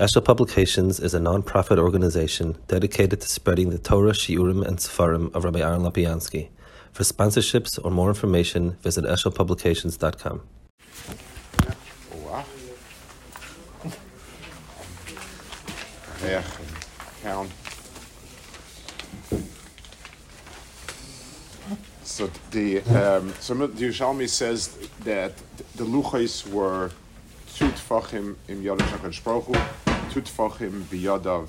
Eshel Publications is a non-profit organization dedicated to spreading the Torah, Shiurim, and Sefarim of Rabbi Aaron Lopiansky. For sponsorships or more information, visit eshelpublications.com. So the um, the Yerushalmi says that the luchais were two tfachim im Yadav Shakadosh Baruch Hu, two tfachim biyadav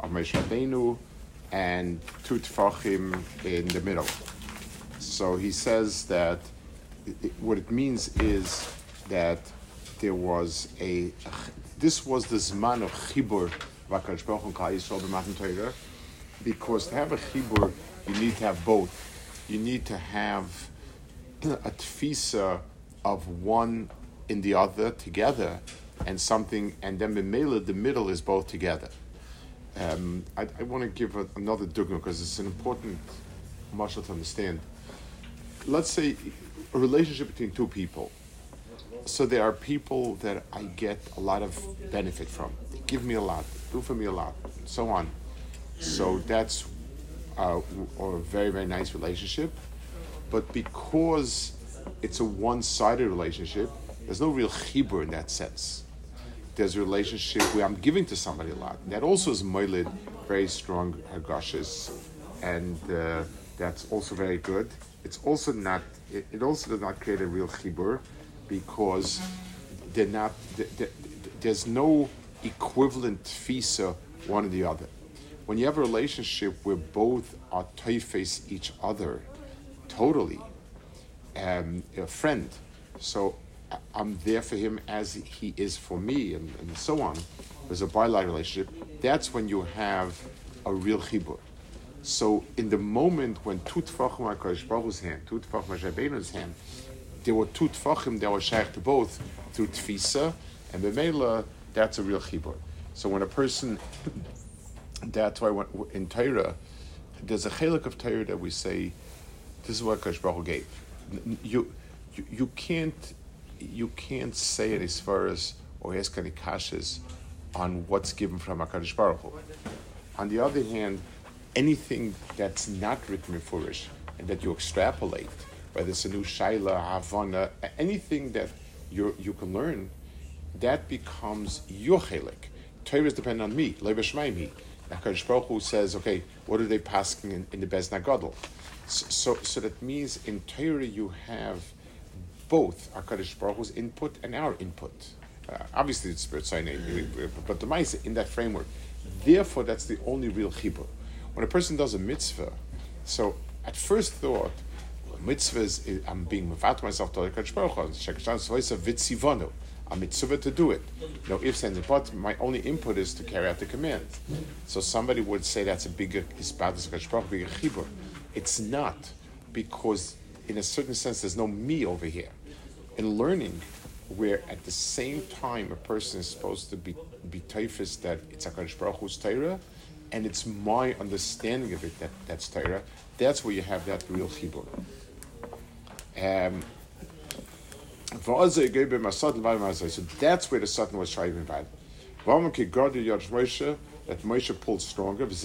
of Rabbeinu, and two tfachim in the middle. So he says that it, what it means is that there was a this was the zman of chibur because to have a chibur you need to have both. You need to have a tfisa of one in the other together, and something, and then b'meila the middle is both together. Um, I, I want to give a, another dugma because it's an important marshal to understand. Let's say a relationship between two people. So there are people that I get a lot of benefit from. They give me a lot, do for me a lot, and so on. So that's uh, or a very very nice relationship. But because it's a one-sided relationship, there's no real chibur in that sense. There's a relationship where I'm giving to somebody a lot. That also is moilid, very strong hagashis, and uh, that's also very good. It's also not. It, it also does not create a real chibur because they're not. th- th- there's no equivalent tfisa one or the other. When you have a relationship where both are face each other, totally, um, a friend. So I'm there for him as he is for me, and, and so on. There's a bilateral relationship. That's when you have a real chibur. So in the moment when two tfachim are Kodesh Baruch hand, two tfachim are Shabbeinu's hand, there were two tfachim that were shaykh to both through tfisa, and b'meila, that's a real chibur. So when a person, that's why when, in Torah, there's a chelik of Torah that we say, this is what Kodesh Baruch gave. You, you, you can't, you can't say it as far as or ask any kashas on what's given from Hakadosh Baruch Hu. On the other hand, anything that's not written in Furish and that you extrapolate, whether it's a new Shaila, Havana, anything that you you can learn, that becomes your chelik. Torah is dependent on me, Leibashmaimi. HaKadosh Baruch Hu says, okay, what are they passing in, in the Bez Nagadol? So, so, so that means in Torah you have both HaKadosh Baruch Hu's input and our input. Uh, obviously, it's Spirit Sinai, but the mice in that framework. Therefore, that's the only real chibur. When a person does a mitzvah, so at first thought, mitzvah is, is- I'm being mevat myself to HaKadosh Baruch Hu. Vitzivonu. I'm mitzvah to do it. No ifs and buts. My only input is to carry out the command. So somebody would say that's a bigger isbadus HaKadosh Baruch Hu, bigger chibur. It's not because, in a certain sense, there's no me over here. In learning, where at the same time a person is supposed to be be typhus that it's HaKadosh Baruch Hu's Torah, and it's my understanding of it that that's Torah, that's where you have that real chibur. Um. So that's where the Satan was yad Moshe, that Moshe pulled stronger. Moshe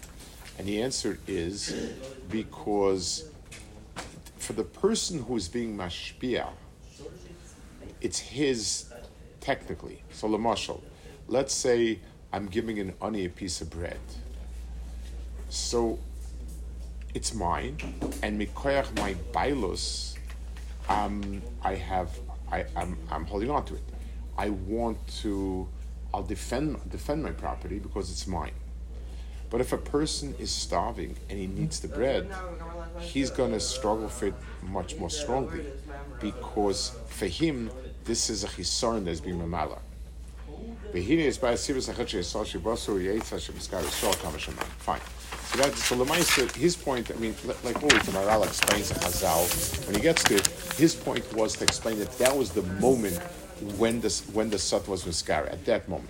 And the answer is because for the person who is being mashpia, it's his technically. So lamashal, let's say I'm giving an ani a piece of bread. So it's mine, and mikoyach my bailus, um, I have, I, I'm, I'm holding on to it. I want to, I'll defend defend my property because it's mine. But if a person is starving and he needs the bread, he's going to struggle for it much more strongly because for him, this is a chisaron that's being mamala. Fine. So that's so Lemaisa, his point, I mean, like always, the Maharal explains in Chazal, when he gets to it, his point was to explain that that was the moment when the, when the Sat was Miskar, at that moment.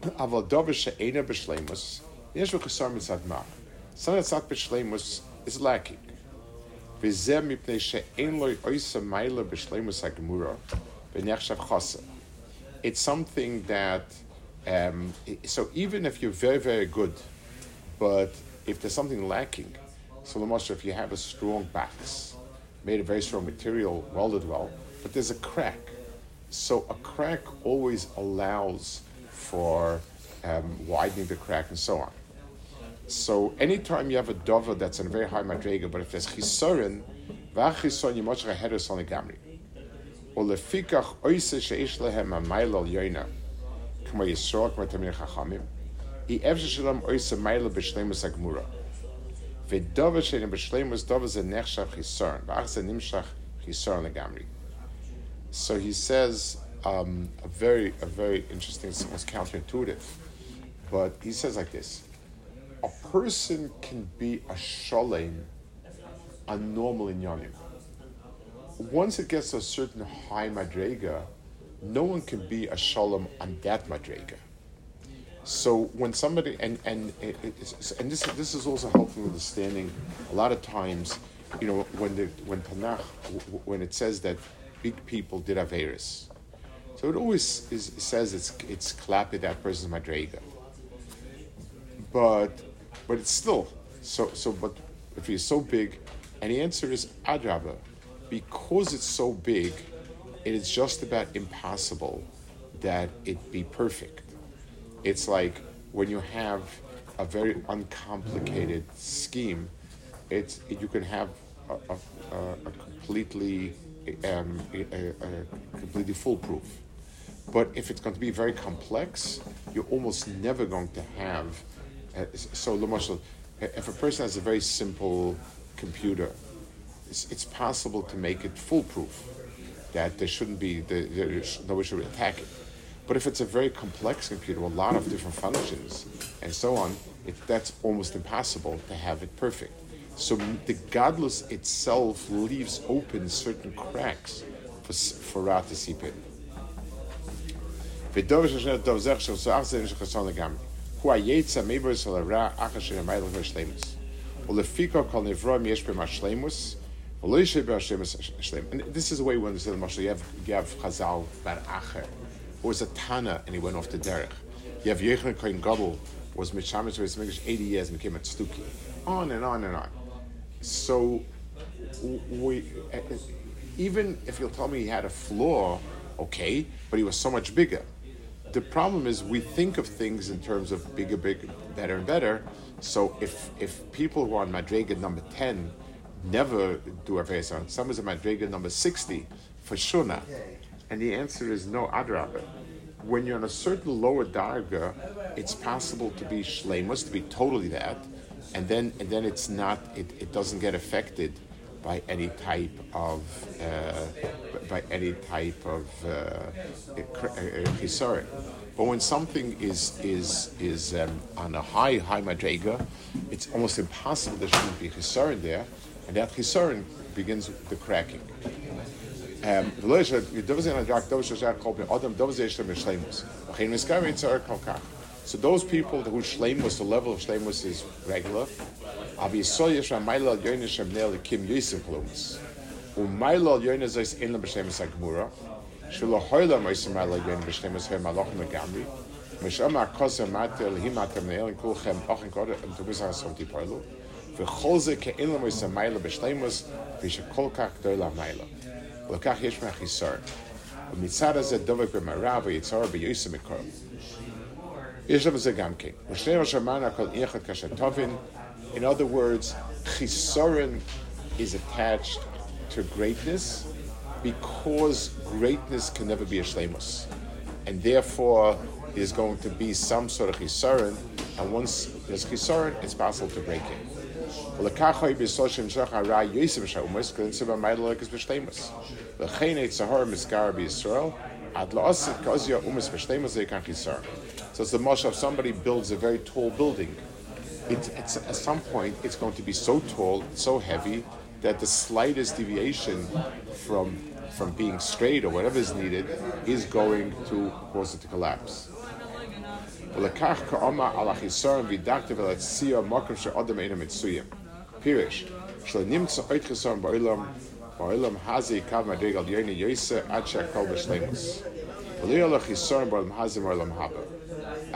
That's not b'shleimus is lacking. It's something that, um, so even if you're very, very good, but if there's something lacking, so the most if you have a strong box, made of very strong material, welded well, but there's a crack. So a crack always allows for um, widening the crack and so on. So anytime you have a dover that's in a very high madrega, but if there's chisorin, v'achisorin yimoshcha heres on the gamri. Or lefikach oise sheish lehem amayl al yoina, kama yisroel kama tamir chachamim, i evshe shalom oise mayl b'shleimus agmura. V'dover shein b'shleimus dover ze nechshav chisorin, v'ach ze nimshach chisorin legamri. So he says, um, a very a very interesting, almost counterintuitive. But he says like this: a person can be a shalem, a normal inyanim. Once it gets to a certain high madrega, no one can be a shalom on that madrega. So when somebody and and and this this is also helpful understanding. A lot of times, you know, when the when Tanakh when it says that big people did averis, so it always is, says it's it's klapi that person's madrega. But but it's still so so. But if he's so big, and the answer is adraba, because it's so big, it is just about impossible that it be perfect. It's like when you have a very uncomplicated scheme, it's you can have a, a, a completely um, a completely foolproof. But if it's going to be very complex, you're almost never going to have. Uh, so, if a person has a very simple computer, it's, it's possible to make it foolproof. That there shouldn't be, there, there, nobody should attack it. But if it's a very complex computer with a lot of different functions and so on, it, that's almost impossible to have it perfect. So the godless itself leaves open certain cracks for, for Ra to seep in. And this is the way we understand the Moshe. You have, Chazal, Bar Acher, was a Tana and he went off the derech. You have Yochanan Kohen Gadol, was Mishamis for his 80 years and became a Tztuki. On and on and on. So, we, even if you'll tell me he had a flaw, okay, but he was so much bigger the problem is we think of things in terms of bigger, bigger, better, and better. So if if people who are on Madriga number ten never do a on, some is a Madriga number sixty for sure not. And the answer is no, adrabah. When you're on a certain lower darga, it's possible to be shlemus, to be totally that, and then and then it's not, it, it doesn't get affected by any type of uh, by any type of chisaron. Uh, but when something is is is um, on a high high madrega, it's almost impossible there shouldn't be chisaron there, and that chisaron begins the cracking. Um, so those people whose shleimus, the level of shleimus is regular, aber ich soll ich mein lord jönes im nel kim jesen klums und mein lord jönes ist in der bestimmte sag mura soll er heule mei sein mein lord jönes bestimmte sein mein loch mit gambi. Mir schon mal kosse matel him hat im nel kuchen auch in gott und du bist auch so die paulo für hose ke in der mein mein wie ich kolkak der la mein lord und und mit sada ze dovek be marava itzar יש לו גם כן. ושני ראש המען הכל איכת כשתובן, In other words, chisorin is attached to greatness because greatness can never be a shlemus. And therefore, there's going to be some sort of chisaron, and once there's chisaron, it's possible to break it. So it's the mush of somebody builds a very tall building it's, it's, at some point it's going to be so tall, so heavy, that the slightest deviation from from being straight or whatever is needed is going to cause it to collapse.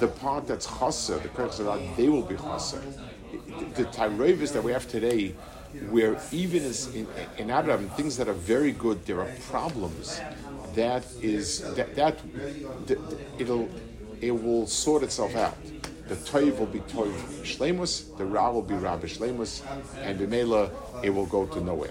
the part that's chasser, the Kirk they will be chasser. The tyrovis that we have today, where even in, in Adam, things that are very good, there are problems. That is that that, it'll it will sort itself out. The toiv will be toiv shlemus, the ra will be ra shlemus, and the mela it will go to nowhere.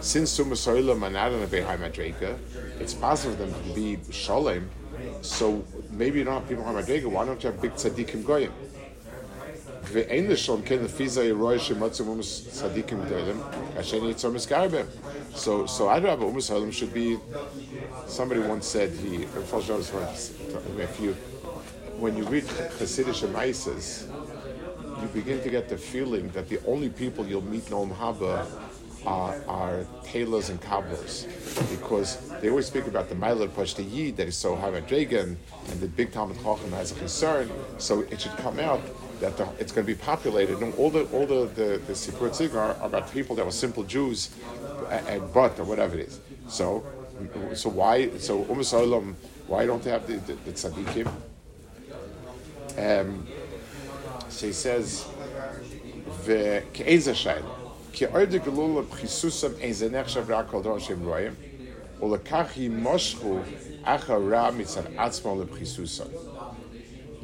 since Sumasoila Manadana Behai Madreka, it's possible for them to be Shalem, so maybe you don't have people on Madreka, why don't you have big tzaddikim goyim? ואין לשון כן לפי זה ירוי שמצא אומס צדיקים גדולים, כאשר יצא מסגר So, so Adrab Umus Halim should be, somebody once said, he, if you, when you read Hasidic Shemaises, you begin to get the feeling that the only people you'll meet in Olam Haba are, are tailors and cobblers because they always speak about the Mailer the Yid that is so high and the big Talmid Chacham has a concern. So it should come out that the, it's going to be populated. And all the all the the, the Sipur are about people that were simple Jews and but or whatever it is. So so why so Umm why don't they have the, the, the tzaddikim? Um, so he says, the כי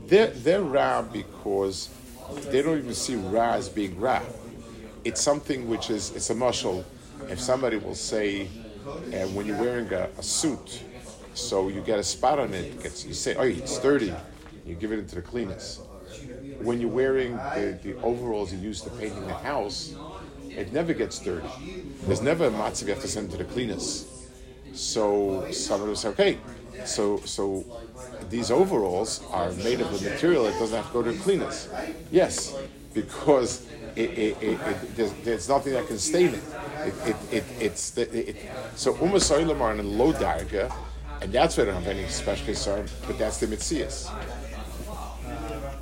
they're, they're ra because they don't even see ra as being ra. It's something which is, it's a mushal. If somebody will say, and when you're wearing a, a, suit, so you get a spot on it, gets, you say, oh, it's dirty. You give it into the cleaners. When you're wearing the, the overalls you use to painting the house, it never gets dirty. There's never a matzav you have to send to the cleaners. So somebody will say, okay, so so these overalls are made of a material that doesn't have to go to the cleaners. Yes, because it, it, it, there's, there's, nothing that can stain it. it, it, it's the, it, so Umasoilam are in a low darga, and that's why they don't have any special concern, but that's the Mitzias.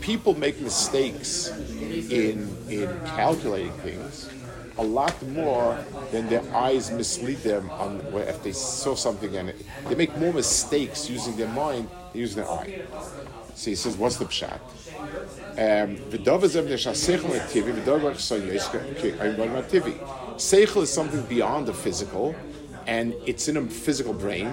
People make mistakes in, in calculating things a lot more than their eyes mislead them on if they saw something and they make more mistakes using their mind than using their eye. So he says, what's the pshat? Um, Seichel is something beyond the physical, and it's in a physical brain.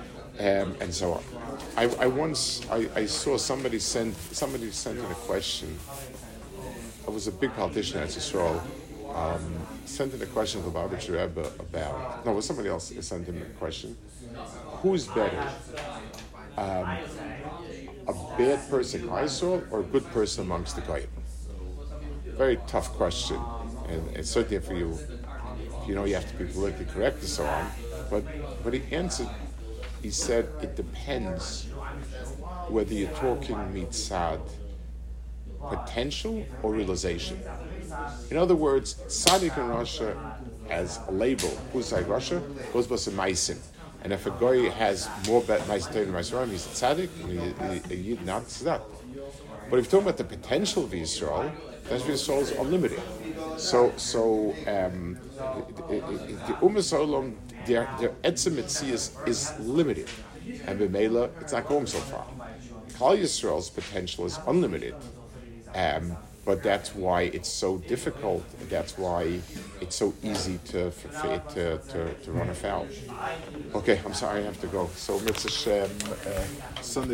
Um, and so on. I, I once I, I, saw somebody send somebody sent in a question. I was a big politician at Yisrael. Um, sent in a question to Lubavitcher Rebbe about no, was somebody else sent in a question. Who's better, um, a bad person Yisrael or a good person amongst the Goyim? Very tough question, and, and certainly for you, you know you have to be politically correct and so on. But but he answered he said it depends whether you're talking mitzad potential or realization. In other words, tzaddik in Russia as a label, who's like Russia, goes by some maisim. And if a guy has more bet maisim than he's a tzaddik, and he, not that. But if you're talking about the potential of Israel, then Israel is unlimited. So, so um, the Ummah their their etzem is, is limited, and b'meila it's not going so far. Klal Yisrael's potential is unlimited, um, but that's why it's so difficult. That's why it's so easy to to, to, to run afoul. Okay, I'm sorry, I have to go. So Mitzvah uh, Sunday.